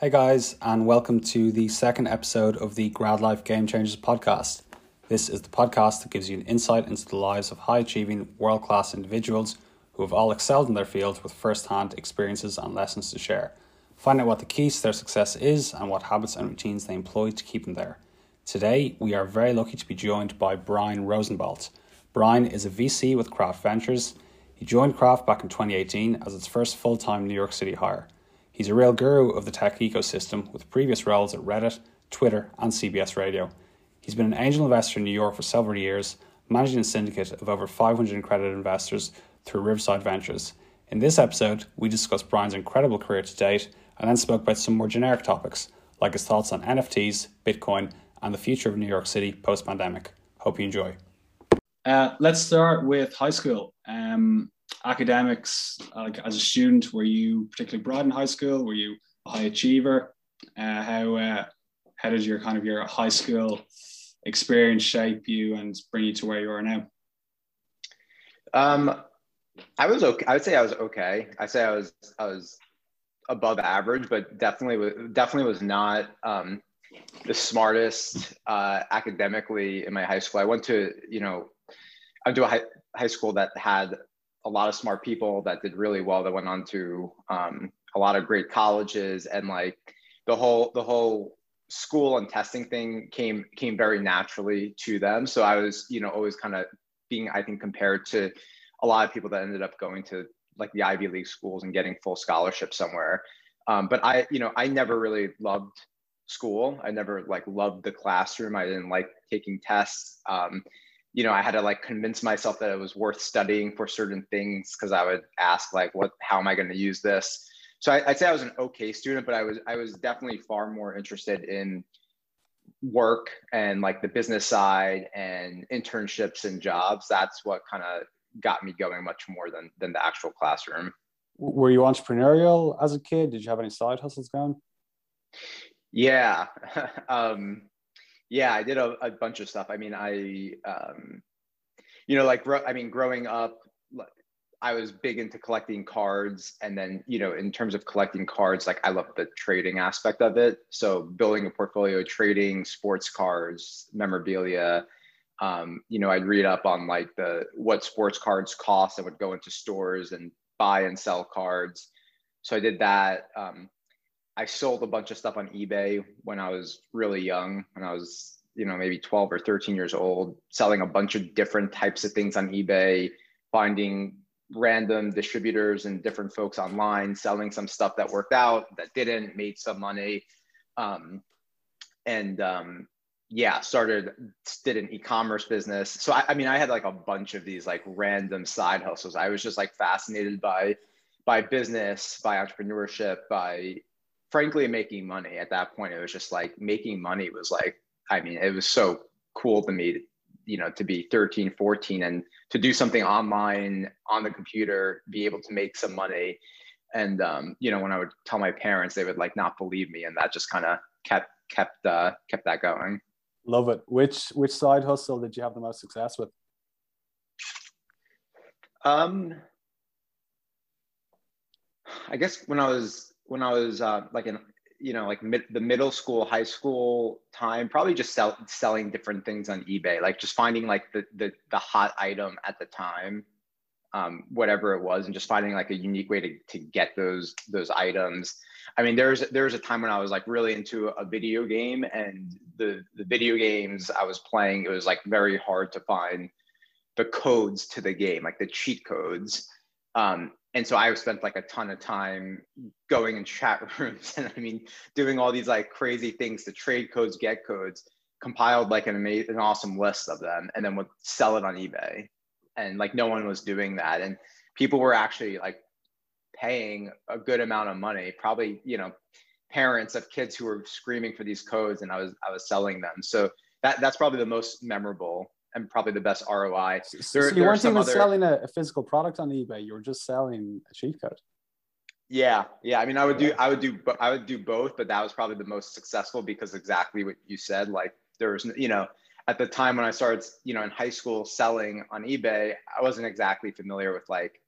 Hey guys, and welcome to the second episode of the Grad Life Game Changers podcast. This is the podcast that gives you an insight into the lives of high achieving, world class individuals who have all excelled in their fields with first hand experiences and lessons to share. Find out what the keys to their success is and what habits and routines they employ to keep them there. Today, we are very lucky to be joined by Brian Rosenblatt. Brian is a VC with Craft Ventures. He joined Craft back in 2018 as its first full time New York City hire. He's a real guru of the tech ecosystem with previous roles at Reddit, Twitter, and CBS Radio. He's been an angel investor in New York for several years, managing a syndicate of over 500 accredited investors through Riverside Ventures. In this episode, we discuss Brian's incredible career to date and then spoke about some more generic topics, like his thoughts on NFTs, Bitcoin, and the future of New York City post pandemic. Hope you enjoy. Uh, let's start with high school. Um, academics, like as a student, were you particularly broad in high school? Were you a high achiever? Uh, how uh, how did your kind of your high school experience shape you and bring you to where you are now? Um, I was okay. I would say I was okay. I say I was I was above average, but definitely definitely was not um, the smartest uh, academically in my high school. I went to you know I went to a high, high school that had a lot of smart people that did really well that went on to um, a lot of great colleges and like the whole the whole school and testing thing came came very naturally to them. So i was you know always kind of being i think compared to a lot of people that ended up going to like the ivy league schools and getting full scholarship somewhere. Um, but i you know i never really loved school. I never like loved the classroom. I didn't like taking tests. Um, you know, I had to like convince myself that it was worth studying for certain things because I would ask like, what, how am I going to use this? So I, would say I was an okay student, but I was, I was definitely far more interested in work and like the business side and internships and jobs. That's what kind of got me going much more than, than the actual classroom. Were you entrepreneurial as a kid? Did you have any side hustles going? Yeah. um, yeah i did a, a bunch of stuff. I mean i um you know like i mean growing up i was big into collecting cards and then you know in terms of collecting cards like i love the trading aspect of it. So building a portfolio trading sports cards memorabilia um, you know i'd read up on like the what sports cards cost and would go into stores and buy and sell cards. So i did that um, I sold a bunch of stuff on eBay when I was really young, when I was, you know, maybe 12 or 13 years old, selling a bunch of different types of things on eBay, finding random distributors and different folks online, selling some stuff that worked out, that didn't, made some money. Um, and um, yeah, started, did an e-commerce business. So I, I mean, I had like a bunch of these like random side hustles. I was just like fascinated by by business, by entrepreneurship, by frankly making money. At that point it was just like making money was like i mean it was so cool to me you know to be 13 14 and to do something online on the computer be able to make some money. And um, you know when i would tell my parents they would like not believe me. And that just kind of kept kept uh, kept that going. Love it. Which which side hustle did you have the most success with? Um i guess when i was when I was uh, like in you know like mid, the middle school high school time probably just sell, selling different things on ebay like just finding like the the, the hot item at the time um, whatever it was and just finding like a unique way to, to get those those items. I mean there's there's a time when i was like really into a video game and the the video games i was playing it was like very hard to find the codes to the game like the cheat codes. Um, and so I spent like a ton of time going in chat rooms and I mean doing all these like crazy things to trade codes, get codes, compiled like an amazing, an awesome list of them, and then would sell it on eBay. And like no one was doing that, and people were actually like paying a good amount of money, probably you know parents of kids who were screaming for these codes, and I was I was selling them. So that that's probably the most memorable and probably the best ROI. There, so you weren't even other... selling a, a, physical product on eBay. You were just selling a cheat code. Yeah, yeah. I mean, I would do, I would do, I would do both, but that was probably the most successful because exactly what you said. Like there was, you know, at the time when I started, you know, in high school selling on eBay, I wasn't exactly familiar with like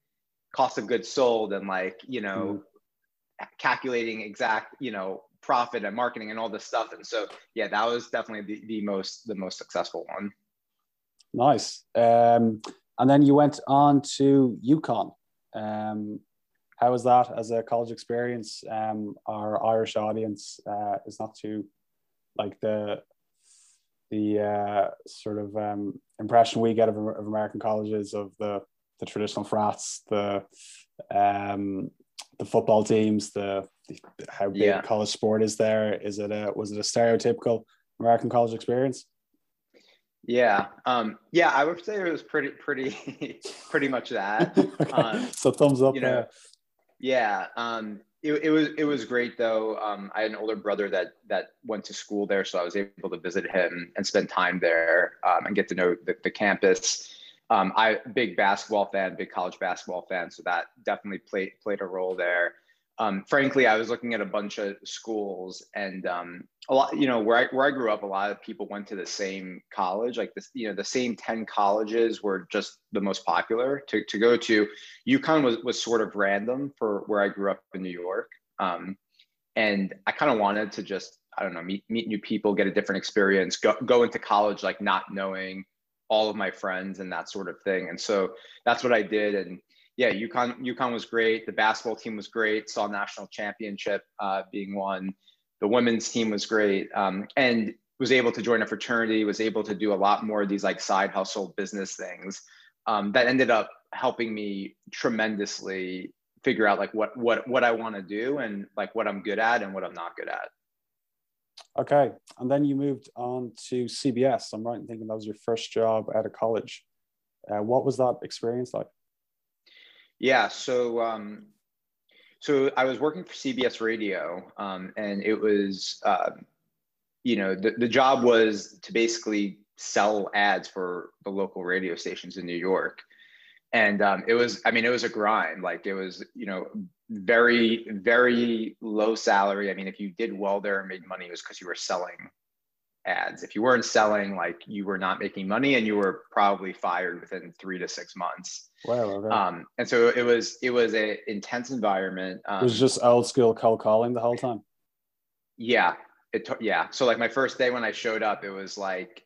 cost of goods sold and like, you know, mm. calculating exact, you know, profit and marketing and all this stuff. And so, yeah, that was definitely the, the most the most successful one. Nice. Um, and then you went on to UConn. Um, how was that as a college experience? Um, our Irish audience uh, is not too like the the uh, sort of um, impression we get of, of, American colleges of the the traditional frats, the um, the football teams, the, the how big yeah. college sport is there. Is it a was it a stereotypical American college experience? Yeah, um, yeah, I would say it was pretty, pretty, pretty much that. okay. um, so thumbs up. You know, yeah, um, it, it was it was great though. Um, I had an older brother that that went to school there, so I was able to visit him and spend time there um, and get to know the, the campus. Um, I big basketball fan, big college basketball fan, so that definitely played played a role there um, frankly, I was looking at a bunch of schools and um, a lot, you know, where I, where I grew up, a lot of people went to the same college, like this, you know, the same 10 colleges were just the most popular to, to go to. UConn was, was sort of random for where I grew up in New York. Um, and I kind of wanted to just, I don't know, meet, meet new people, get a different experience, go, go into college, like not knowing all of my friends and that sort of thing. And so that's what I did. And yeah, UConn UConn was great. The basketball team was great. Saw national championship uh, being won. The women's team was great, um, and was able to join a fraternity. Was able to do a lot more of these like side hustle business things um, that ended up helping me tremendously figure out like what what what I want to do and like what I'm good at and what I'm not good at. Okay, and then you moved on to CBS. I'm right in thinking that was your first job out of college. Uh, what was that experience like? Yeah. So, um, so I was working for CBS Radio, um, and it was, uh, you know, the, the job was to basically sell ads for the local radio stations in New York. And um, it was, I mean, it was a grind. Like it was, you know, very, very low salary. I mean, if you did well there and made money, it was because you were selling ads. If you weren't selling, like you were not making money and you were probably fired within three to six months. Wow. Okay. Um, and so it was it was a intense environment. Um, it was just old school cold calling the whole time. Yeah. It yeah. So like my first day when I showed up, it was like,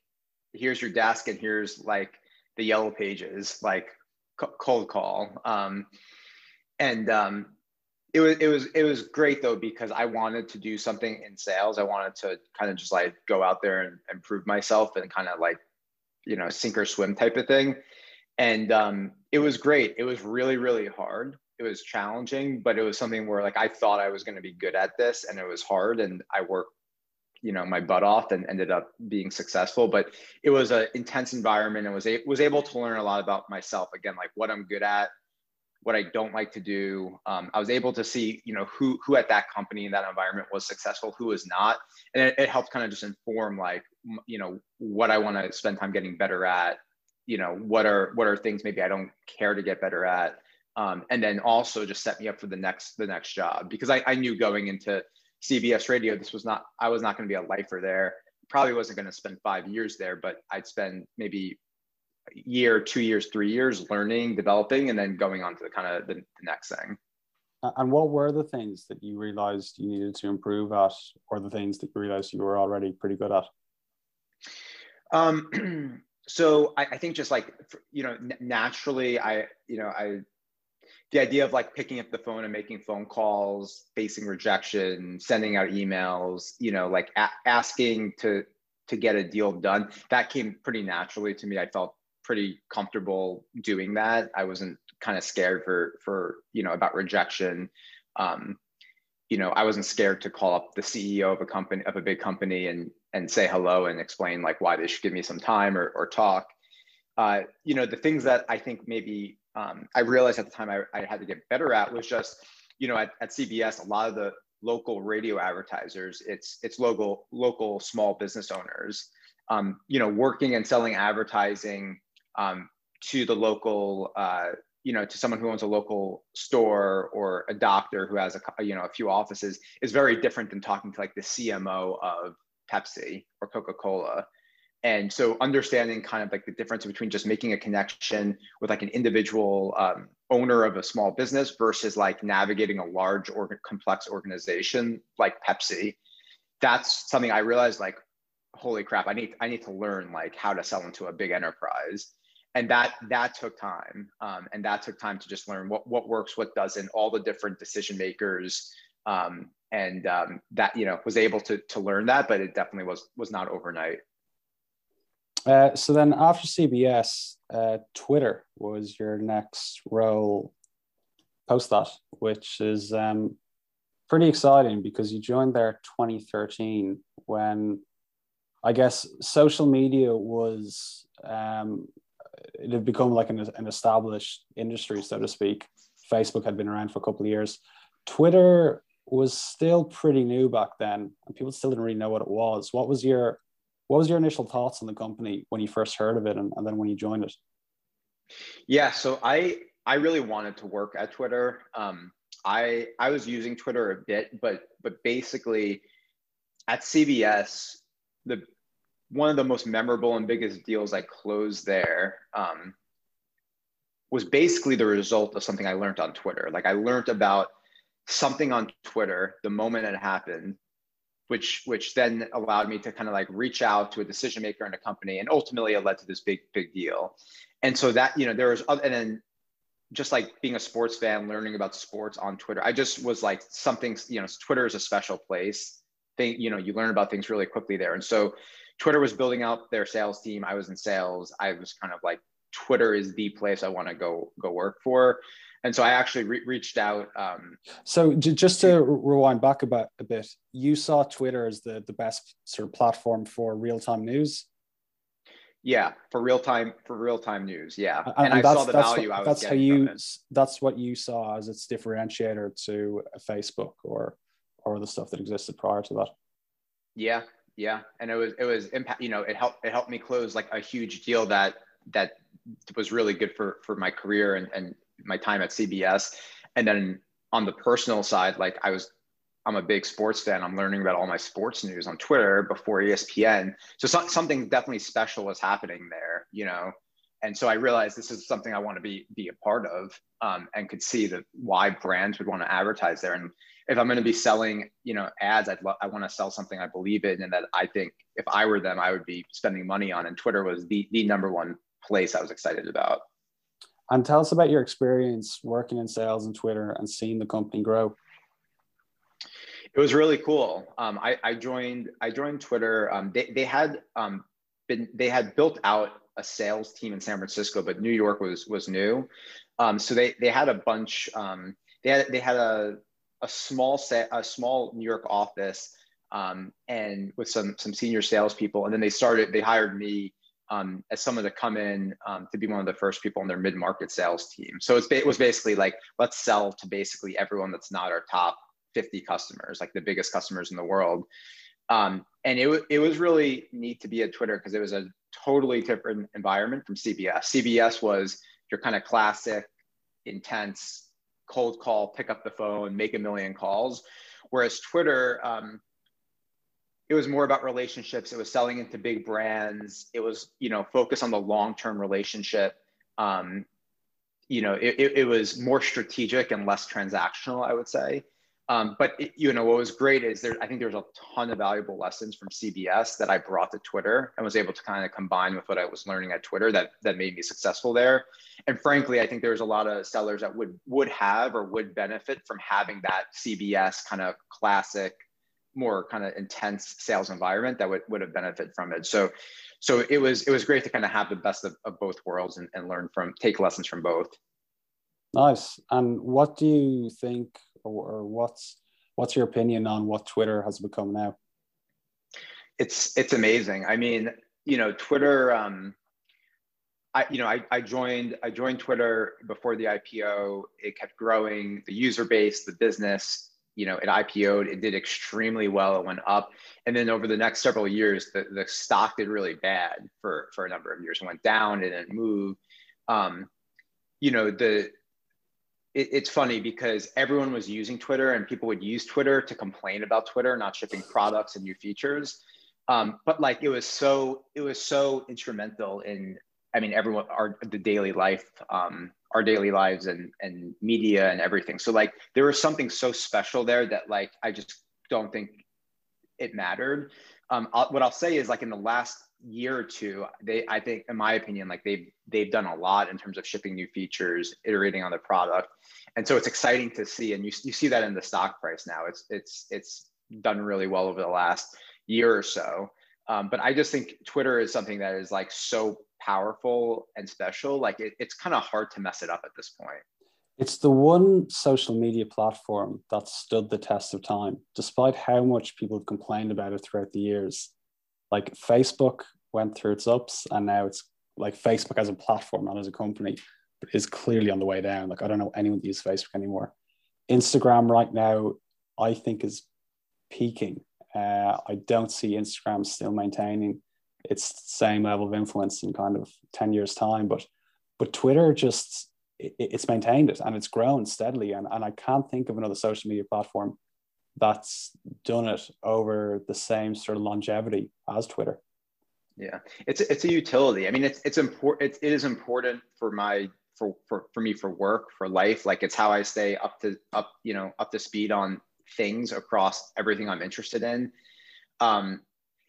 here's your desk and here's like the yellow pages, like cold call. Um, and um, it was it was it was great though because I wanted to do something in sales. I wanted to kind of just like go out there and, and prove myself and kind of like you know sink or swim type of thing. And um, it was great. It was really really hard. It was challenging, but it was something where like I thought I was going to be good at this, and it was hard, and I worked you know my butt off and ended up being successful but it was an intense environment and was a, was able to learn a lot about myself again like what i'm good at what I don't like to do. Um, I was able to see, you know, who who at that company in that environment was successful, who was not, and it, it helped kind of just inform like, you know, what I want to spend time getting better at. You know, what are what are things maybe I don't care to get better at, um, and then also just set me up for the next the next job because I, I knew going into CBS Radio this was not I was not going to be a lifer there. Probably wasn't going to spend five years there, but I'd spend maybe year, two years, three years learning, developing, and then going on to the kind of the, the next thing. And what were the things that you realized you needed to improve at, or the things that you realized you were already pretty good at? Um, so I, I, think just like you know, naturally, I you know, I the idea of like picking up the phone and making phone calls, facing rejection, sending out emails, you know, like a- asking to to get a deal done, that came pretty naturally to me. I felt pretty comfortable doing that. I wasn't kind of scared for for you know about rejection. Um, you know, I wasn't scared to call up the CEO of a company of a big company and and say hello and explain like why they should give me some time or or talk. Uh, you know, the things that I think maybe um, I realized at the time I, I had to get better at was just, you know, at, at CBS, a lot of the local radio advertisers, it's it's local local small business owners, um, you know, working and selling advertising um, to the local, uh, you know, to someone who owns a local store or a doctor who has a, you know, a few offices is very different than talking to like the CMO of Pepsi or Coca-Cola. and so understanding kind of like the difference between just making a connection with like an individual um, owner of a small business versus like navigating a large or complex organization like Pepsi. That's something I realized like, holy crap, I need I need to learn like how to sell into a big enterprise. And that that took time. Um, and that took time to just learn what what works, what doesn't, all the different decision makers. Um, and um, that you know was able to to learn that, but it definitely was was not overnight. Uh, so then after CBS, uh, Twitter was your next role post that, which is um, pretty exciting because you joined there 2013 when I guess social media was um, it had become like an, an established industry, so to speak. Facebook had been around for a couple of years. Twitter was still pretty new back then, and people still didn't really know what it was. What was your what was your initial thoughts on the company when you first heard of it and, and then when you joined it? Yeah, so I I really wanted to work at Twitter. Um, I I was using Twitter a bit, but but basically at CBS, the one of the most memorable and biggest deals I closed there um, was basically the result of something I learned on Twitter. Like I learned about something on Twitter the moment it happened which which then allowed me to kind of like reach out to a decision maker in a company and ultimately it led to this big big deal. And so that you know there was other, and then just like being a sports fan learning about sports on twitter i just was like something you know twitter is a special place. Thing you know you learn about things really quickly there. And so twitter was building out their sales team i was in sales i was kind of like twitter is the place i want to go go work for and so I actually re- reached out. Um, so just to rewind back about a bit, you saw Twitter as the the best sort of platform for real time news. Yeah, for real time for real time news. Yeah, and, and, and I saw the value. What, I was that's how you. That's what you saw as its differentiator to Facebook or or the stuff that existed prior to that. Yeah, yeah, and it was it was impact. You know, it helped it helped me close like a huge deal that that was really good for for my career and and my time at CBS. And then on the personal side, like I was, I'm a big sports fan. I'm learning about all my sports news on Twitter before ESPN. So, so something definitely special was happening there, you know. And so I realized this is something I want to be be a part of, um, and could see that why brands would want to advertise there. And if I'm going to be selling, you know, ads, I'd lo- I want to sell something I believe in, and that I think if I were them, I would be spending money on. And Twitter was the the number one place I was excited about. And tell us about your experience working in sales and Twitter and seeing the company grow. It was really cool. Um, I, I, joined. I joined Twitter. Um, they, they had um, been. They had built out a sales team in San Francisco, but New York was was new. Um, so they they had a bunch. Um, they had they had a a small set a small New York office um, and with some some senior salespeople, and then they started. They hired me um, as someone to come in um, to be one of the first people on their mid-market sales team. So it was basically like, let's sell to basically everyone that's not our top 50 customers, like the biggest customers in the world. Um, and it, it was really neat to be at Twitter because it was a totally different environment from CBS. CBS was your kind of classic, intense, cold call, pick up the phone, make a million calls. Whereas Twitter, um, it was more about relationships. It was selling into big brands. It was you know focus on the long-term relationship. Um, you know it, it, it, was more strategic and less transactional i would say um, but it, you know what was great is there i think there's a ton of valuable lessons from cbs that i brought to twitter and was able to kind of combine with what i was learning at twitter that that made me successful there and frankly i think there's a lot of sellers that would would have or would benefit from having that cbs kind of classic more kind of intense sales environment that would, would have benefited from it. So, so it was, it was great to kind of have the best of, of both worlds and, and learn from, take lessons from both. Nice. And what do you think, or, or what's, what's your opinion on what Twitter has become now? It's, it's amazing. I mean, you know, Twitter, um, I, you know, I, I joined, I joined Twitter before the IPO. It kept growing, the user base, the business, you know, it IPO'd, it did extremely well, it went up. And then over the next several years, the, the stock did really bad for, for a number of years. It went down and then moved. Um, you know, the it, it's funny because everyone was using Twitter and people would use Twitter to complain about Twitter not shipping products and new features. Um, but like it was so it was so instrumental in I mean everyone our the daily life um, our daily lives and and media and everything. So like there was something so special there that like I just don't think it mattered. Um, I'll, what I'll say is like in the last year or two, they I think in my opinion like they've they've done a lot in terms of shipping new features, iterating on the product, and so it's exciting to see. And you you see that in the stock price now. It's it's it's done really well over the last year or so. Um, but I just think Twitter is something that is like so powerful and special. Like it, it's kind of hard to mess it up at this point. It's the one social media platform that stood the test of time, despite how much people have complained about it throughout the years. Like Facebook went through its ups, and now it's like Facebook as a platform, not as a company, is clearly on the way down. Like I don't know anyone that uses Facebook anymore. Instagram right now, I think is peaking. Uh, I don't see Instagram still maintaining its same level of influence in kind of 10 years time but but twitter just it, it's maintained it and it's grown steadily and, and i can't think of another social media platform that's done it over the same sort of longevity as twitter yeah it's it's a utility i mean it's it's important it, is important for my for, for for me for work for life like it's how i stay up to up you know up to speed on things across everything i'm interested in um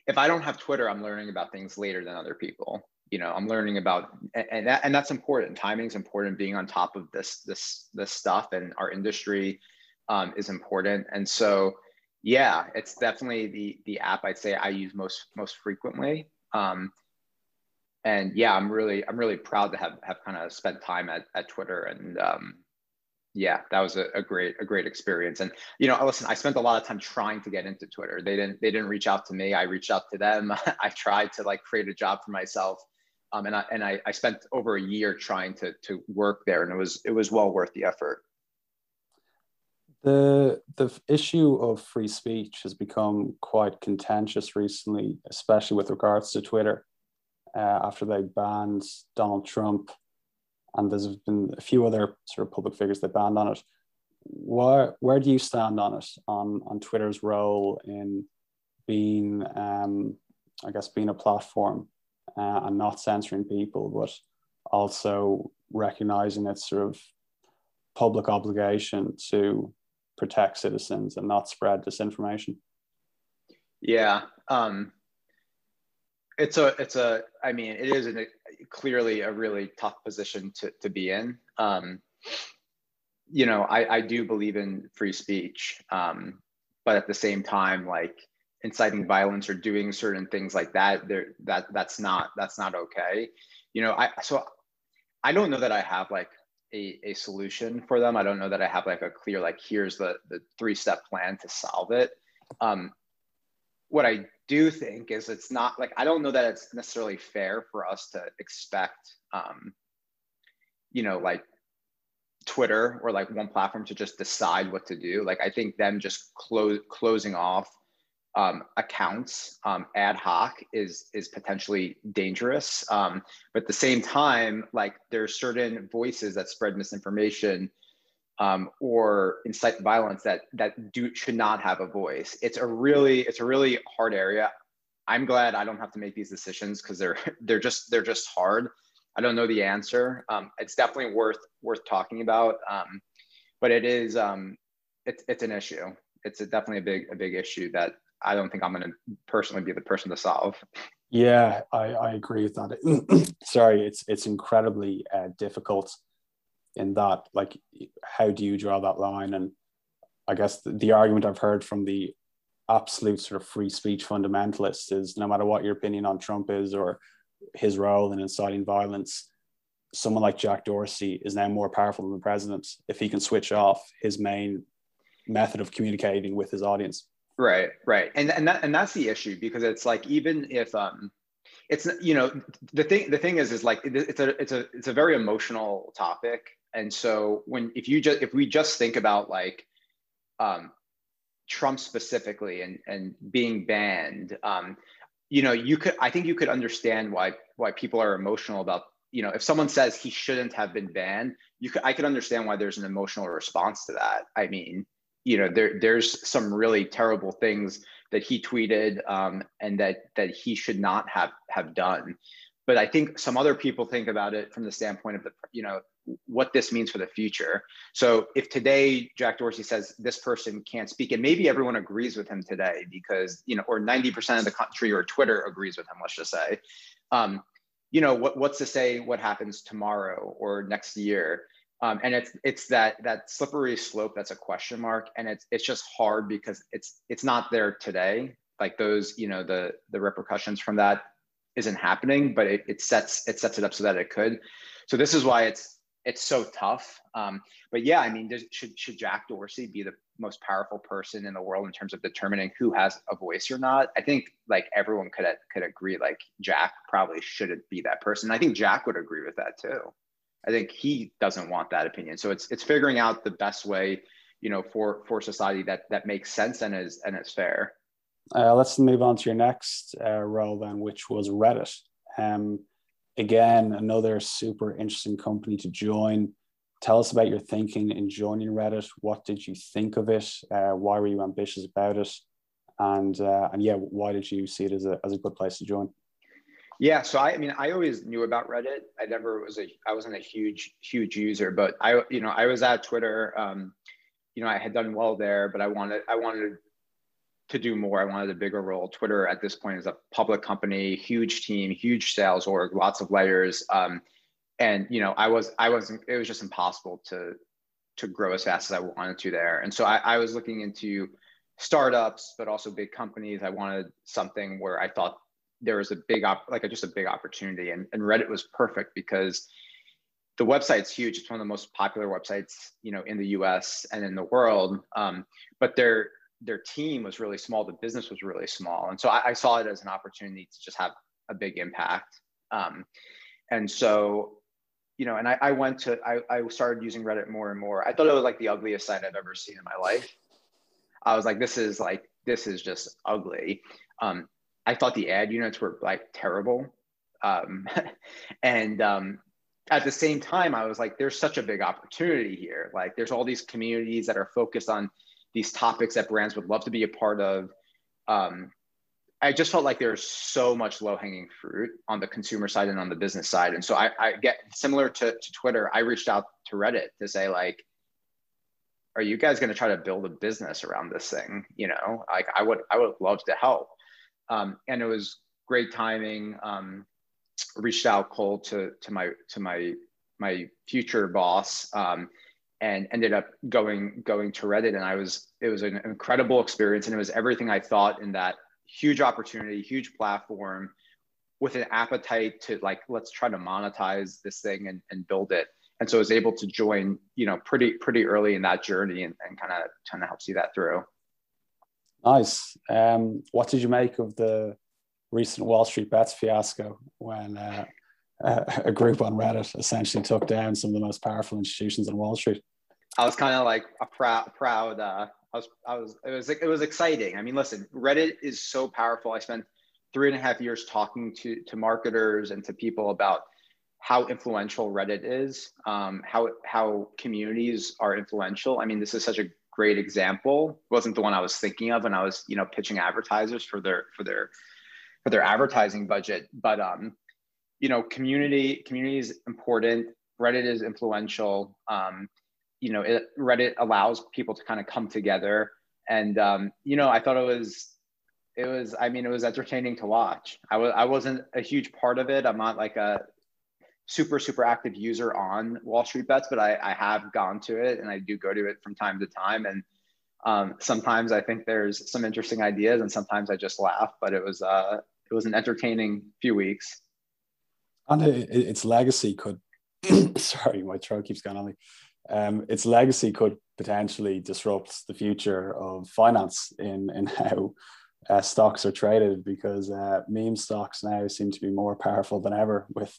if I don't have Twitter, I'm learning about things later than other people. You know, I'm learning about, and that, and that's important. Timing is important. Being on top of this, this, this stuff and our industry um, is important. And so, yeah, it's definitely the the app I'd say I use most most frequently. Um, and yeah, I'm really I'm really proud to have have kind of spent time at, at Twitter and um, yeah, that was a, a, great a great experience. And you know, listen, I spent a lot of time trying to get into Twitter. They didn't they didn't reach out to me. I reached out to them. I tried to like create a job for myself. Um, and I and I, I spent over a year trying to to work there, and it was it was well worth the effort. The the issue of free speech has become quite contentious recently, especially with regards to Twitter. Uh, after they banned Donald Trump and there's been a few other sort of public figures that banned on it. Where where do you stand on it on on Twitter's role in being, um, I guess, being a platform uh, and not censoring people, but also recognizing its sort of public obligation to protect citizens and not spread disinformation? Yeah, um, it's a it's a i mean it is a, clearly a really tough position to, to be in um, you know I, I do believe in free speech um, but at the same time like inciting violence or doing certain things like that there that that's not that's not okay you know i so i don't know that i have like a, a solution for them i don't know that i have like a clear like here's the the three step plan to solve it um, what I do think is it's not like I don't know that it's necessarily fair for us to expect, um, you know, like Twitter or like one platform to just decide what to do. Like I think them just close closing off um, accounts um, ad hoc is is potentially dangerous. Um, but at the same time, like there's certain voices that spread misinformation um, or incite violence that that do should not have a voice. It's a really it's a really hard area. I'm glad I don't have to make these decisions because they're they're just they're just hard. I don't know the answer. Um, it's definitely worth worth talking about, um, but it is it's it's an issue. It's a, definitely a big a big issue that I don't think I'm going to personally be the person to solve. Yeah, I, I agree with that. Sorry, it's it's incredibly uh, difficult in that like how do you draw that line and i guess the, the, argument i've heard from the absolute sort of free speech fundamentalists is no matter what your opinion on trump is or his role in inciting violence someone like jack dorsey is now more powerful than the president if he can switch off his main method of communicating with his audience right right and and, that, and that's the issue because it's like even if um it's you know the thing the thing is is like it's a it's a it's a very emotional topic and so when if you just if we just think about like um, Trump specifically and and being banned, um, you know, you could I think you could understand why why people are emotional about you know if someone says he shouldn't have been banned, you could I could understand why there's an emotional response to that. I mean, you know, there there's some really terrible things that he tweeted um, and that that he should not have have done. But I think some other people think about it from the standpoint of the you know what this means for the future. So if today Jack Dorsey says this person can't speak, and maybe everyone agrees with him today because you know, or ninety percent of the country or Twitter agrees with him, let's just say. Um, you know what, what's to say what happens tomorrow or next year um, and it's it's that that slippery slope that's a question mark. And it's it's just hard because it's it's not there today. Like those you know the the repercussions from that isn't happening but it, it sets it sets it up so that it could. So this is why it's it's so tough. Um, but yeah i mean does, should should jack dorsey be the most powerful person in the world in terms of determining who has a voice or not? I think like everyone could could agree like jack probably shouldn't be that person. I think jack would agree with that too I think he doesn't want that opinion. So it's it's figuring out the best way, you know, for for society that that makes sense and is and is fair. Uh, let's move on to your next uh, role then, which was Reddit. Um, again, another super interesting company to join. Tell us about your thinking in joining Reddit. What did you think of it? Uh, why were you ambitious about it? And uh, and yeah, why did you see it as a as a good place to join? Yeah, so I, I mean, I always knew about Reddit. I never was a, I wasn't a huge, huge user, but I, you know, I was at Twitter. Um, you know, I had done well there, but I wanted, I wanted to do more. I wanted a bigger role. Twitter at this point is a public company, huge team, huge sales org, lots of layers. Um, and you know, I was, I wasn't. It was just impossible to, to grow as fast as I wanted to there. And so I, I was looking into startups, but also big companies. I wanted something where I thought there was a big op- like a, just a big opportunity and, and reddit was perfect because the website's huge. It's one of the most popular websites you know in the us and in the world um, but their their team was really small. The business was really small. And so I, I saw it as an opportunity to just have a big impact. Um, and so you know and I, I went to I, I started using reddit more and more. I thought it was like the ugliest site i've ever seen in my life. I was like this is like this is just ugly. Um, I thought the ad units were like terrible. Um, and um, at the same time, I was like, there's such a big opportunity here. Like, there's all these communities that are focused on these topics that brands would love to be a part of. Um, I just felt like there's so much low hanging fruit on the consumer side and on the business side. And so I, I get similar to, to Twitter, I reached out to Reddit to say, like, are you guys going to try to build a business around this thing? You know, like I would, I would love to help. Um, and it was great timing. Um, reached out cold to to my to my my future boss um, and ended up going going to Reddit. And I was it was an incredible experience, and it was everything I thought in that huge opportunity, huge platform with an appetite to like let's try to monetize this thing and, and build it and so I was able to join you know pretty pretty early in that journey and, and kind of kind of help see that through Nice. Um, what did you make of the recent Wall Street Bets fiasco when uh, a group on Reddit essentially took down some of the most powerful institutions on Wall Street? I was kind of like a proud, proud. Uh, I was, I was, it was, it was exciting. I mean, listen, Reddit is so powerful. I spent three and a half years talking to to marketers and to people about how influential Reddit is, um, how how communities are influential. I mean, this is such a great example. Wasn't the one I was thinking of when I was, you know, pitching advertisers for their for their for their advertising budget. But um, you know, community community is important. Reddit is influential. Um, you know, it, Reddit allows people to kind of come together, and um, you know, I thought it was it was i mean it was entertaining to watch i was i wasn't a huge part of it i'm not like a super super active user on Wall Street Bets, but I, I have gone to it and I do go to it from time to time. And um, sometimes I think there's some interesting ideas, and sometimes I just laugh. But it was uh, it was an entertaining few weeks. And it, its legacy could, sorry, my throat keeps going on me. Um, its legacy could potentially disrupt the future of finance in in how uh, stocks are traded because uh, meme stocks now seem to be more powerful than ever with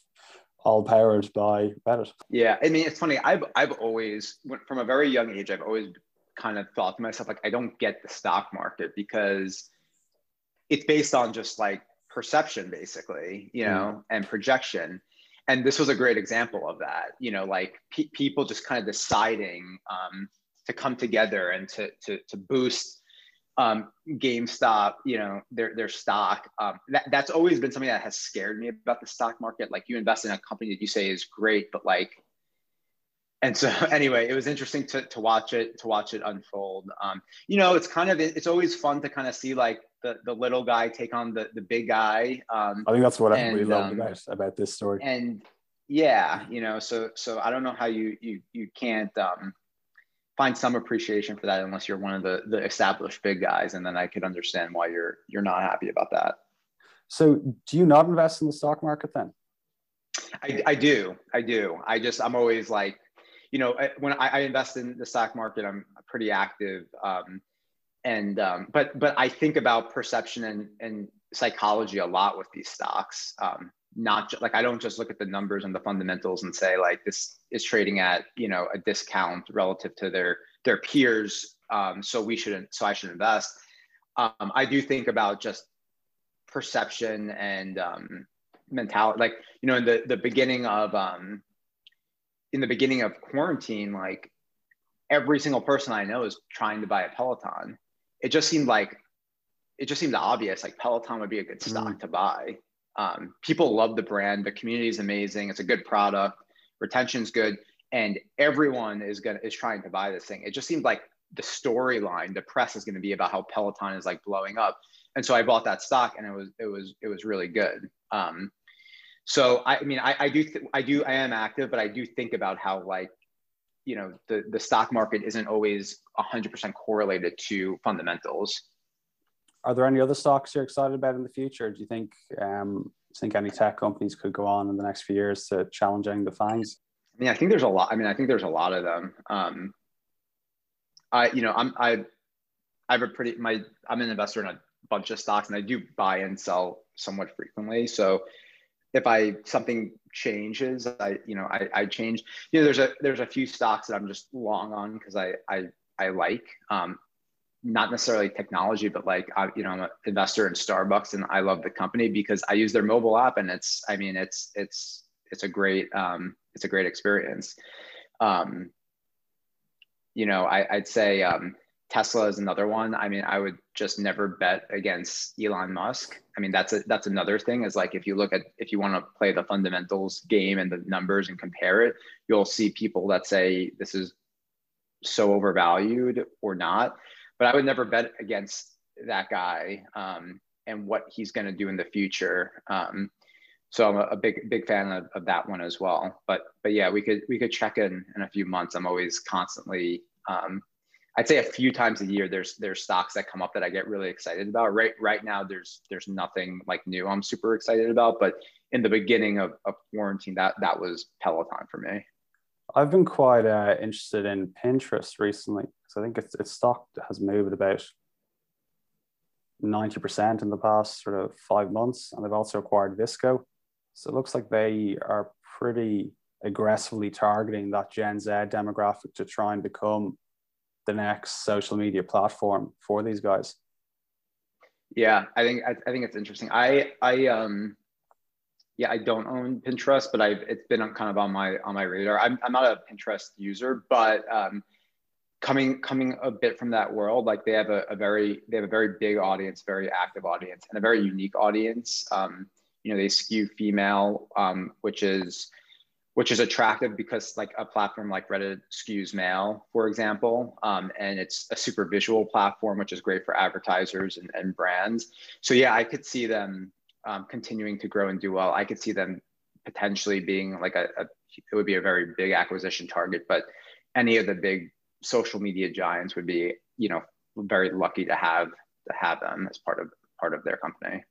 all powered by Reddit. Yeah, I mean, it's funny. I've I've always, from a very young age, I've always kind of thought to myself like, I don't get the stock market because it's based on just like perception, basically, you know, mm. and projection. And this was a great example of that. You know, like pe- people just kind of deciding um, to come together and to to to boost um, GameStop, you know, their their stock. Um, that, that's always been something that has scared me about the stock market. Like you invest in a company that you say is great, but like, and so anyway, it was interesting to to watch it to watch it unfold. Um, you know, it's kind of it's always fun to kind of see like the the little guy take on the the big guy. Um, I think that's what and, loved um, about about this story. And yeah, you know, so so I don't know how you you you can't um find some appreciation for that unless you're one of the the established big guys and then i could understand why you're you're not happy about that. So do you not invest in the stock market then? I, I do. I do. I just i'm always like you know when I, I invest in the stock market i'm pretty active um, and um, but but i think about perception and and psychology a lot with these stocks. Um, not just like I don't just look at the numbers and the fundamentals and say like this is trading at you know a discount relative to their their peers, um, so we shouldn't so I should invest. Um, I do think about just perception and um, mentality. Like you know, in the the beginning of um, in the beginning of quarantine, like every single person I know is trying to buy a Peloton. It just seemed like it just seemed obvious like Peloton would be a good stock mm. to buy. Um, people love the brand. The community is amazing. It's a good product. Retention's good, and everyone is gonna is trying to buy this thing. It just seemed like the storyline, the press is going to be about how Peloton is like blowing up, and so I bought that stock, and it was it was it was really good. Um, so I, I mean, I, I do th- I do I am active, but I do think about how like you know the the stock market isn't always 100% correlated to fundamentals are there any other stocks you're excited about in the future? Do you think um, think any tech companies could go on in the next few years to challenging the FANGs? I mean, I think there's a lot. I mean, I think there's a lot of them. Um, I, you know, I'm I, I have a pretty my I'm an investor in a bunch of stocks, and I do buy and sell somewhat frequently. So if I something changes, I you know I, I change. You know, there's a there's a few stocks that I'm just long on because I I I like. Um, not necessarily technology, but like I, you know, I'm an investor in Starbucks, and I love the company because I use their mobile app, and it's, I mean, it's it's it's a great um, it's a great experience. Um, you know, I, would say um, Tesla is another one. I mean, I would just never bet against Elon Musk. I mean, that's a, that's another thing. Is like if you look at if you want to play the fundamentals game and the numbers and compare it, you'll see people that say this is so overvalued or not but I would never bet against that guy um, and what he's going to do in the future. Um, so I'm a, a, big big fan of, of that one as well. But but yeah, we could we could check in in a few months. I'm always constantly. Um, I'd say a few times a year there's there's stocks that come up that I get really excited about. Right right now there's there's nothing like new I'm super excited about. But in the beginning of, of quarantine, that that was Peloton for me. I've been quite uh, interested in Pinterest recently because I think its its stock has moved about ninety percent in the past sort of five months, and they've also acquired Visco, so it looks like they are pretty aggressively targeting that Gen Z demographic to try and become the next social media platform for these guys. Yeah, I think I, I think it's interesting. I I um yeah, I don't own Pinterest, but I've it's been kind of on my on my radar. I'm I'm not a Pinterest user, but um, coming coming a bit from that world, like they have a, a, very they have a very big audience, very active audience, and a very unique audience. Um, you know, they skew female, um, which is which is attractive because like a platform like Reddit skews male, for example, um, and it's a super visual platform, which is great for advertisers and, and brands. So yeah, I could see them um, continuing to grow and do well, I could see them potentially being like a, a, it would be a very big acquisition target. But any of the big social media giants would be, you know, very lucky to have to have them as part of part of their company.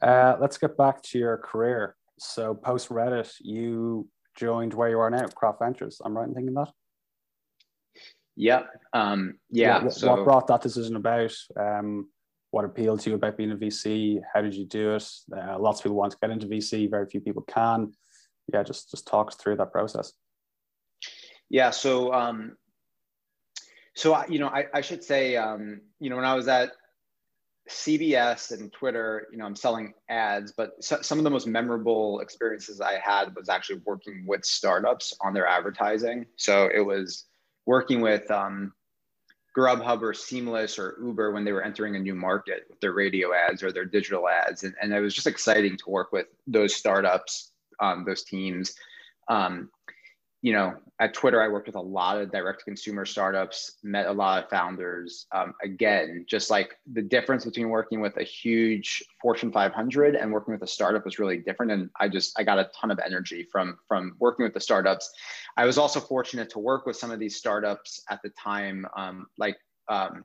Uh, let's get back to your career. So post Reddit, you joined where you are now, Craft Ventures. I'm right in thinking that. Yep. Um, yeah. What, so, what brought that decision about? Um, what appealed to you about being a VC? How did you do it? Uh, lots of people want to get into VC, very few people can. Yeah, just just talk us through that process. Yeah, so um, so you know, I, I should say, um, you know, when I was at CBS and Twitter, you know, I'm selling ads, but so, some of the most memorable experiences I had was actually working with startups on their advertising. So it was working with um, Grubhub or Seamless or Uber when they were entering a new market with their radio ads or their digital ads. And, and it was just exciting to work with those startups, um, those teams. Um, you know, at Twitter, I worked with a lot of direct consumer startups, met a lot of founders. Um, again, just like the difference between working with a huge Fortune 500 and working with a startup was really different. And I just, I got a ton of energy from, from working with the startups. I was also fortunate to work with some of these startups at the time, um, like um,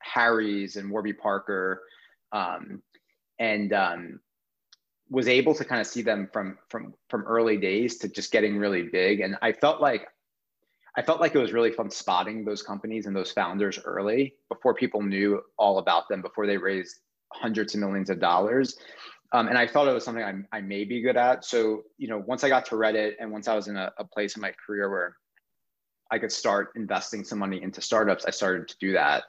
Harry's and Warby Parker. Um, and um, was able to kind of see them from from from early days to just getting really big. And i felt like i felt like it was really fun spotting those companies and those founders early before people knew all about them before they raised hundreds of millions of dollars. Um, and i thought it was something I, I may be good at. So you know once i got to reddit and once i was in a, a place in my career where i could start investing some money into startups i started to do that.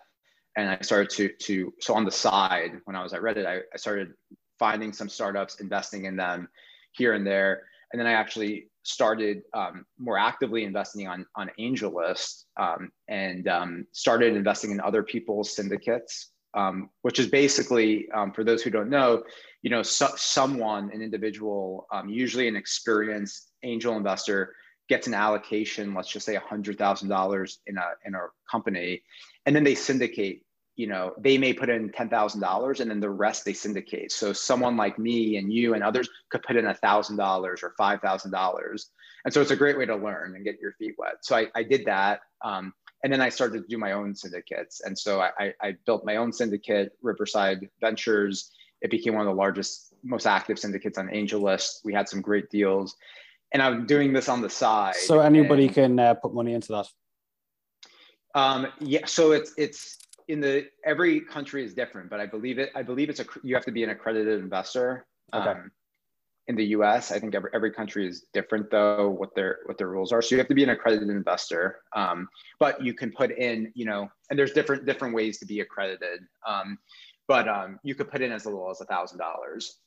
And i started to to so on the side when i was at reddit i, I started finding some startups, investing in them here and there. And then I actually started um, more actively investing on, on AngelList um, and um, started investing in other people's syndicates, um, which is basically, um, for those who don't know, you know, so, someone, an individual, um, usually an experienced angel investor, gets an allocation, let's just say $100,000 in a, in a company, and then they syndicate you know, they may put in $10,000 and then the rest they syndicate. So someone like me and you and others could put in $1,000 or $5,000. And so it's a great way to learn and get your feet wet. So I, I did that. Um, and then I started to do my own syndicates. And so I, I built my own syndicate, Riverside Ventures. It became one of the largest, most active syndicates on AngelList. We had some great deals. And I'm doing this on the side. So anybody and, can uh, put money into that? Um, yeah, so it's it's in the every country is different, but I believe it. I believe it's a you have to be an accredited investor. Okay. Um, in the U.S., I think every, every country is different though what their what their rules are. So you have to be an accredited investor, um, but you can put in, you know, and there's different different ways to be accredited. Um, but um, you could put in as little as a thousand dollars.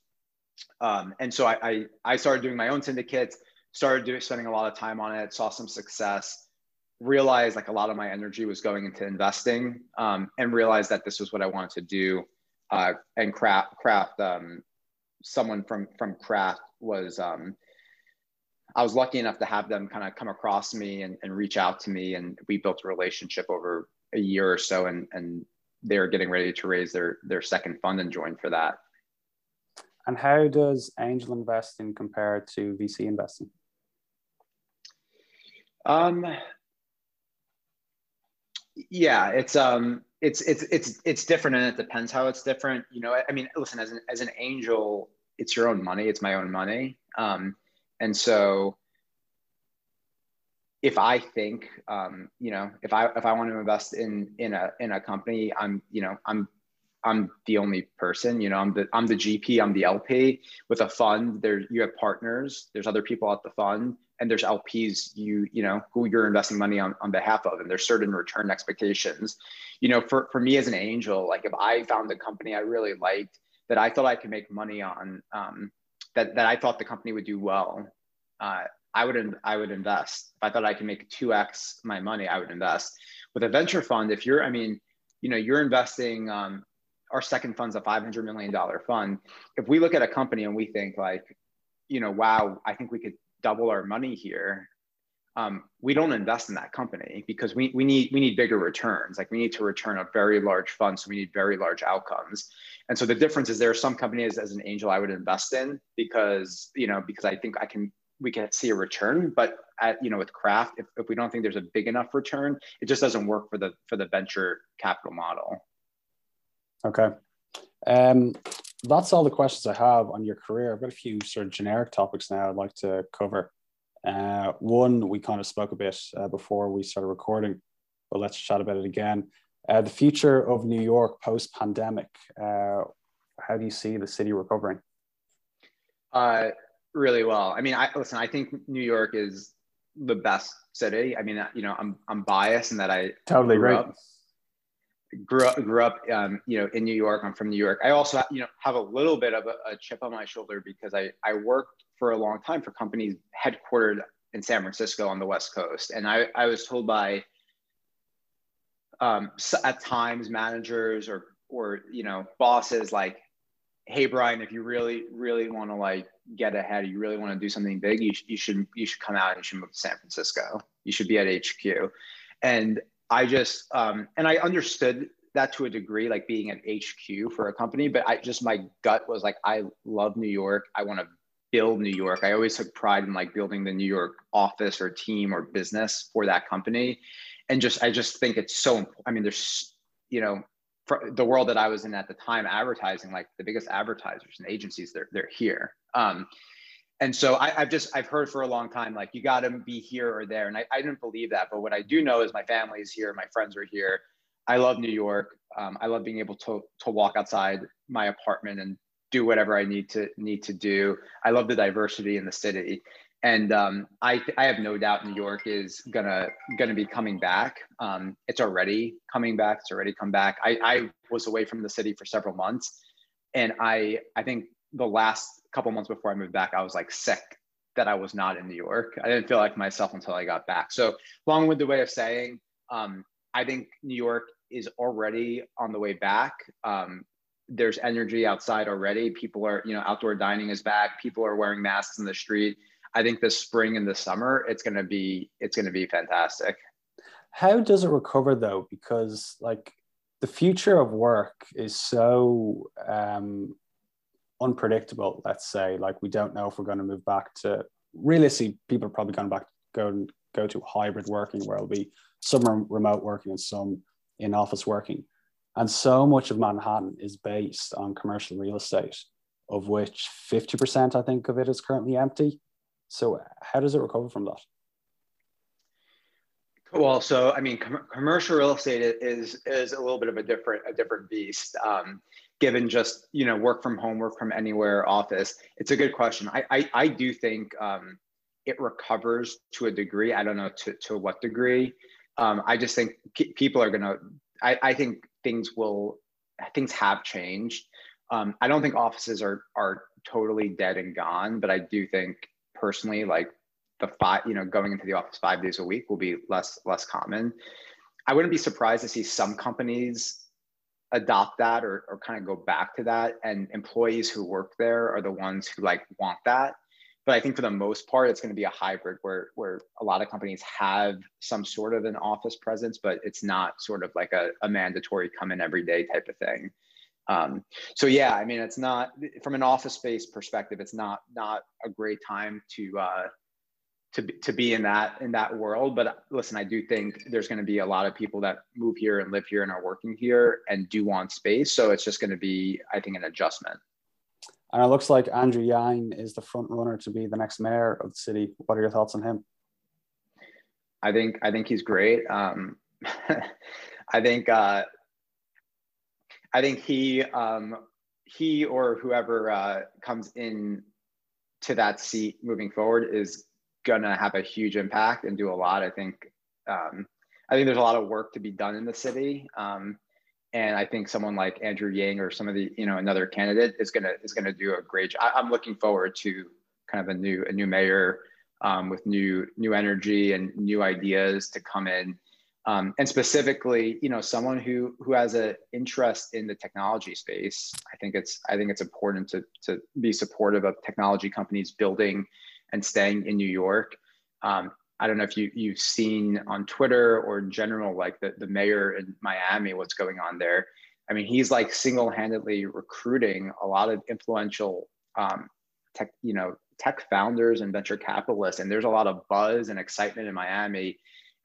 Um, and so I, I I started doing my own syndicates, started doing spending a lot of time on it, saw some success realized like a lot of my energy was going into investing um, and realized that this was what I wanted to do. Uh, and craft, craft, um, someone from from craft was, um, I was lucky enough to have them kind of come across me and, and reach out to me, and we built a relationship over a year or so, and and they were getting ready to raise their their second fund and join for that. And how does angel investing compare to VC investing? Um, yeah it's um it's it's it's it's different and it depends how it's different you know i mean listen as an as an angel it's your own money it's my own money um and so if i think um you know if i if i want to invest in in a in a company i'm you know i'm i'm the only person you know i'm the i'm the gp i'm the lp with a fund there you have partners there's other people at the fund and there's LPs you you know who you're investing money on, on behalf of, and there's certain return expectations. You know, for for me as an angel, like if I found a company I really liked that I thought I could make money on, um, that that I thought the company would do well, uh, I would I would invest. If I thought I could make two x my money, I would invest. With a venture fund, if you're, I mean, you know, you're investing. Um, our second fund's a five hundred million dollar fund. If we look at a company and we think like, you know, wow, I think we could double our money here um, we don't invest in that company because we, we need we need bigger returns. Like we need to return a very large fund so we need very large outcomes. And so the difference is there are some companies as an angel i would invest in because you know because i think i can we can see a return. But at you know with craft if, if we don't think there's a big enough return it just doesn't work for the for the venture capital model. Okay um, that's all the questions I have on your career. I've got a few sort of generic topics now I'd like to cover. Uh, one, we kind of spoke a bit uh, before we started recording, but let's chat about it again. Uh, the future of New York post pandemic. Uh, how do you see the city recovering? Uh, really well. I mean, I listen. I think New York is the best city. I mean, you know, I'm I'm biased in that I totally right. Up, grew up, grew up um, you know, in New York. I'm from New York. I also, you know, have a little bit of a, a, chip on my shoulder because I, I worked for a long time for companies headquartered in San Francisco on the West Coast. And I, I was told by um, at times managers or or you know bosses like hey brian if you really really want to like get ahead you really want to do something big you, sh- you should you should come out and you should move to san francisco you should be at hq and i just um, and i understood that to a degree like being at hq for a company but i just my gut was like i love new york. I want to build new york. I always took pride in like building the new york office or team or business for that company. And just i just think it's so i mean there's you know the world that I was in at the time, advertising, like the biggest advertisers and agencies, they're they're here. Um, and so I, have just I've heard for a long time like you got to be here or there, and I, I didn't believe that. But what I do know is my family is here, my friends are here. I love New York. Um, I love being able to to walk outside my apartment and do whatever I need to need to do. I love the diversity in the city, and um, I, I have no doubt New York is gonna gonna be coming back. Um, it's already coming back. It's already come back. I, I was away from the city for several months, and I I think the last couple months before I moved back, I was like sick that I was not in New York. I didn't feel like myself until I got back. So long-winded way of saying, um, I think New York is already on the way back. Um, there's energy outside already. People are, you know, outdoor dining is back. People are wearing masks in the street I think this spring and the summer, it's gonna be it's gonna be fantastic. How does it recover though? Because like the future of work is so um, unpredictable. Let's say like we don't know if we're going to move back to realistically, people are probably going back go go to hybrid working where it'll be some remote working and some in office working. And so much of Manhattan is based on commercial real estate, of which 50% I think of it is currently empty. So how does it recover from that? Well, so I mean, com- commercial real estate is is a little bit of a different a different beast. Um, given just you know work from home, work from anywhere, office. It's a good question. I I, I do think um, it recovers to a degree. I don't know to to what degree. Um, I just think people are gonna. I, I think things will things have changed. Um, I don't think offices are are totally dead and gone, but I do think personally like the five you know going into the office five days a week will be less less common i wouldn't be surprised to see some companies adopt that or, or kind of go back to that and employees who work there are the ones who like want that. But i think for the most part it's going to be a hybrid where where a lot of companies have some sort of an office presence but it's not sort of like a, a mandatory come in every day type of thing. Um, so yeah, I mean, it's not from an office space perspective, it's not not a great time to uh, to to be in that in that world. But listen, I do think there's going to be a lot of people that move here and live here and are working here and do want space. So it's just going to be, I think, an adjustment. And it looks like Andrew Yang is the front runner to be the next mayor of the city. What are your thoughts on him? I think I think he's great. Um, I think uh, I think he um, he or whoever uh, comes in to that seat moving forward is gonna have a huge impact and do a lot. I think um, I think there's a lot of work to be done in the city, um, and I think someone like Andrew Yang or some of the you know another candidate is gonna is gonna do a great. job. I, am looking forward to kind of a new a new mayor um, with new new energy and new ideas to come in um, and specifically you know someone who who has an interest in the technology space i think it's i think it's important to to be supportive of technology companies building and staying in new york um, i don't know if you you've seen on twitter or in general like the, the mayor in miami what's going on there i mean he's like single-handedly recruiting a lot of influential um, tech you know tech founders and venture capitalists and there's a lot of buzz and excitement in miami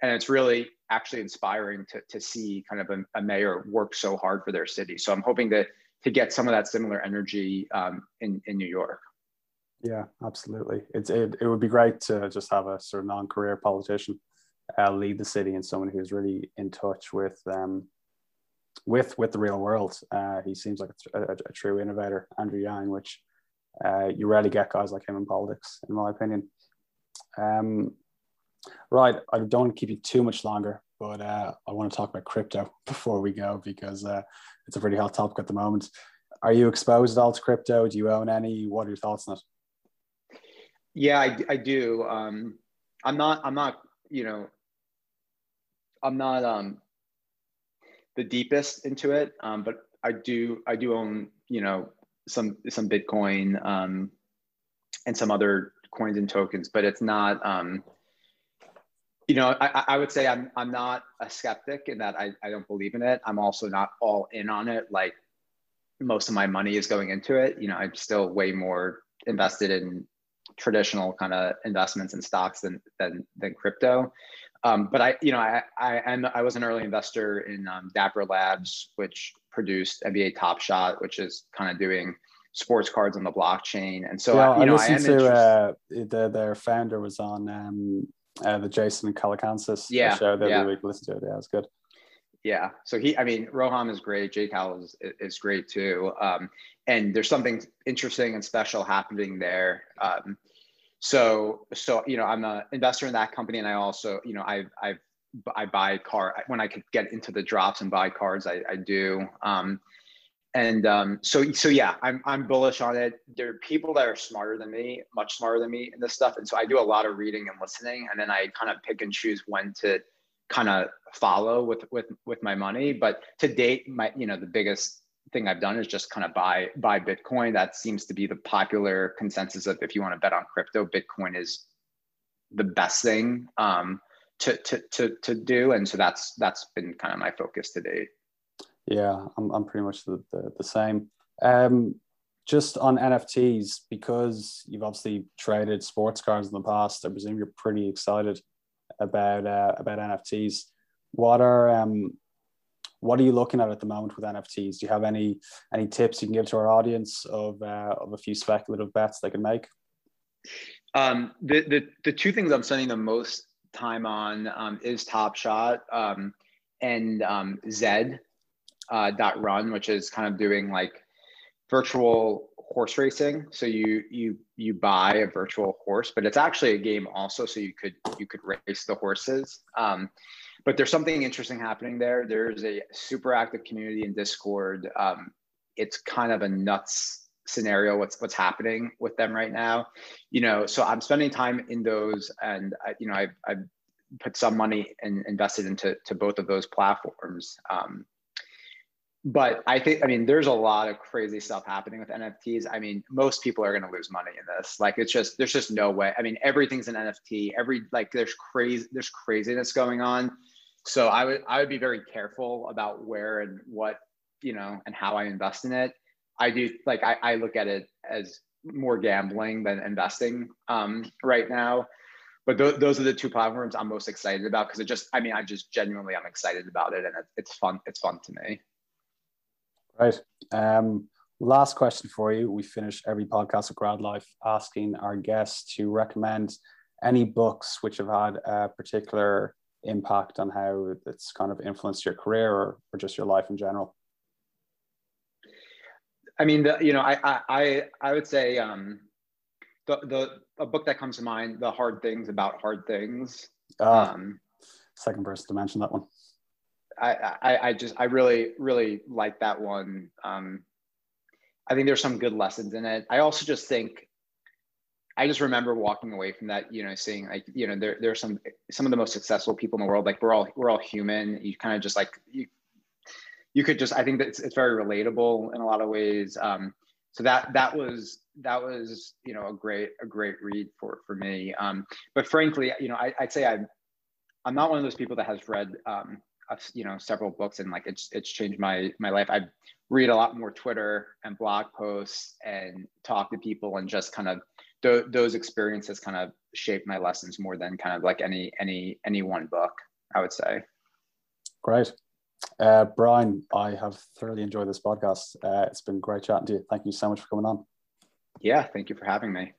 and it's really actually inspiring to, to see kind of a, a, mayor work so hard for their city. So I'm hoping to to get some of that similar energy um, in in New York. Yeah, absolutely. It's it, it would be great to just have a sort of non-career politician uh, lead the city and someone who's really in touch with um, with with the real world. Uh, he seems like a, a, a, true innovator, Andrew Yang, which uh, you rarely get guys like him in politics, in my opinion. Um, Right. I don't want to keep you too much longer, but uh, I want to talk about crypto before we go because uh, it's a pretty hot topic at the moment. Are you exposed at all to crypto? Do you own any? What are your thoughts on it? Yeah, I, I do. Um, I'm not. I'm not. You know, I'm not. Um, the deepest into it, um, but I do I do own you know some some Bitcoin um, and some other coins and tokens, but it's not. Um, you know, I, I would say I'm I'm not a skeptic in that I, I don't believe in it. I'm also not all in on it. Like most of my money is going into it. You know, I'm still way more invested in traditional kind of investments in stocks than than than crypto. Um, but I, you know, I I am I was an early investor in um, Dapper Labs, which produced NBA Top Shot, which is kind of doing sports cards on the blockchain. And so, yeah, I, you know, I listened to uh, the, their founder was on um, uh, the Jason Calacanis yeah, show the yeah. other week. Listen to it. Yeah, it's good. Yeah. So he, I mean, Roham is great. Jake Cal is, is great too. Um, and there's something interesting and special happening there. Um, so, so, you know, I'm an investor in that company. And I also, you know, I've, I've, I buy car when I could get into the drops and buy cards. I, I do. Um, and um, so so yeah, I'm I'm bullish on it. There are people that are smarter than me, much smarter than me in this stuff, and so I do a lot of reading and listening, and then I kind of pick and choose when to kind of follow with with with my money. But to date, my you know the biggest thing I've done is just kind of buy buy Bitcoin. That seems to be the popular consensus of if you want to bet on crypto, Bitcoin is the best thing um, to, to to to do, and so that's that's been kind of my focus to date. Yeah, I'm, I'm pretty much the, the, the same. Um, just on NFTs, because you've obviously traded sports cards in the past, I presume you're pretty excited about uh, about NFTs. What are um, what are you looking at at the moment with NFTs? Do you have any any tips you can give to our audience of uh, of a few speculative bets they can make? Um, the, the the two things I'm spending the most time on um, is Top Shot um, and um, Zed uh, dot run, which is kind of doing like virtual horse racing. So you you you buy a virtual horse, but it's actually a game also. So you could you could race the horses. Um, but there's something interesting happening there. There's a super active community in Discord. Um, it's kind of a nuts scenario. What's what's happening with them right now? You know, so I'm spending time in those, and I, you know, I I put some money and invested into to both of those platforms. Um, but I think, I mean, there's a lot of crazy stuff happening with NFTs. I mean, most people are going to lose money in this. Like, it's just, there's just no way. I mean, everything's an NFT. Every, like, there's crazy, there's craziness going on. So I would, I would be very careful about where and what, you know, and how I invest in it. I do, like, I, I look at it as more gambling than investing um, right now. But th- those are the two platforms I'm most excited about because it just, I mean, I just genuinely, I'm excited about it and it, it's fun. It's fun to me. Right. Um, last question for you. We finish every podcast of Grad Life asking our guests to recommend any books which have had a particular impact on how it's kind of influenced your career or, or just your life in general. I mean, the, you know, I, I, I would say um, the, the, a book that comes to mind, The Hard Things About Hard Things. Uh, um, second person to mention that one. I, I, I just I really really like that one. Um, I think there's some good lessons in it. I also just think I just remember walking away from that, you know, seeing like, you know, there there's some some of the most successful people in the world. Like we're all we're all human. You kind of just like you you could just I think that it's, it's very relatable in a lot of ways. Um, so that that was that was you know a great a great read for for me. Um, but frankly, you know, I, I'd say I'm I'm not one of those people that has read um, you know several books and like it's it's changed my my life i read a lot more twitter and blog posts and talk to people and just kind of th- those experiences kind of shape my lessons more than kind of like any any any one book i would say. Great. Uh, brian i have thoroughly enjoyed this podcast. Uh, it's been great chatting to you. Thank you so much for coming on. Yeah thank you for having me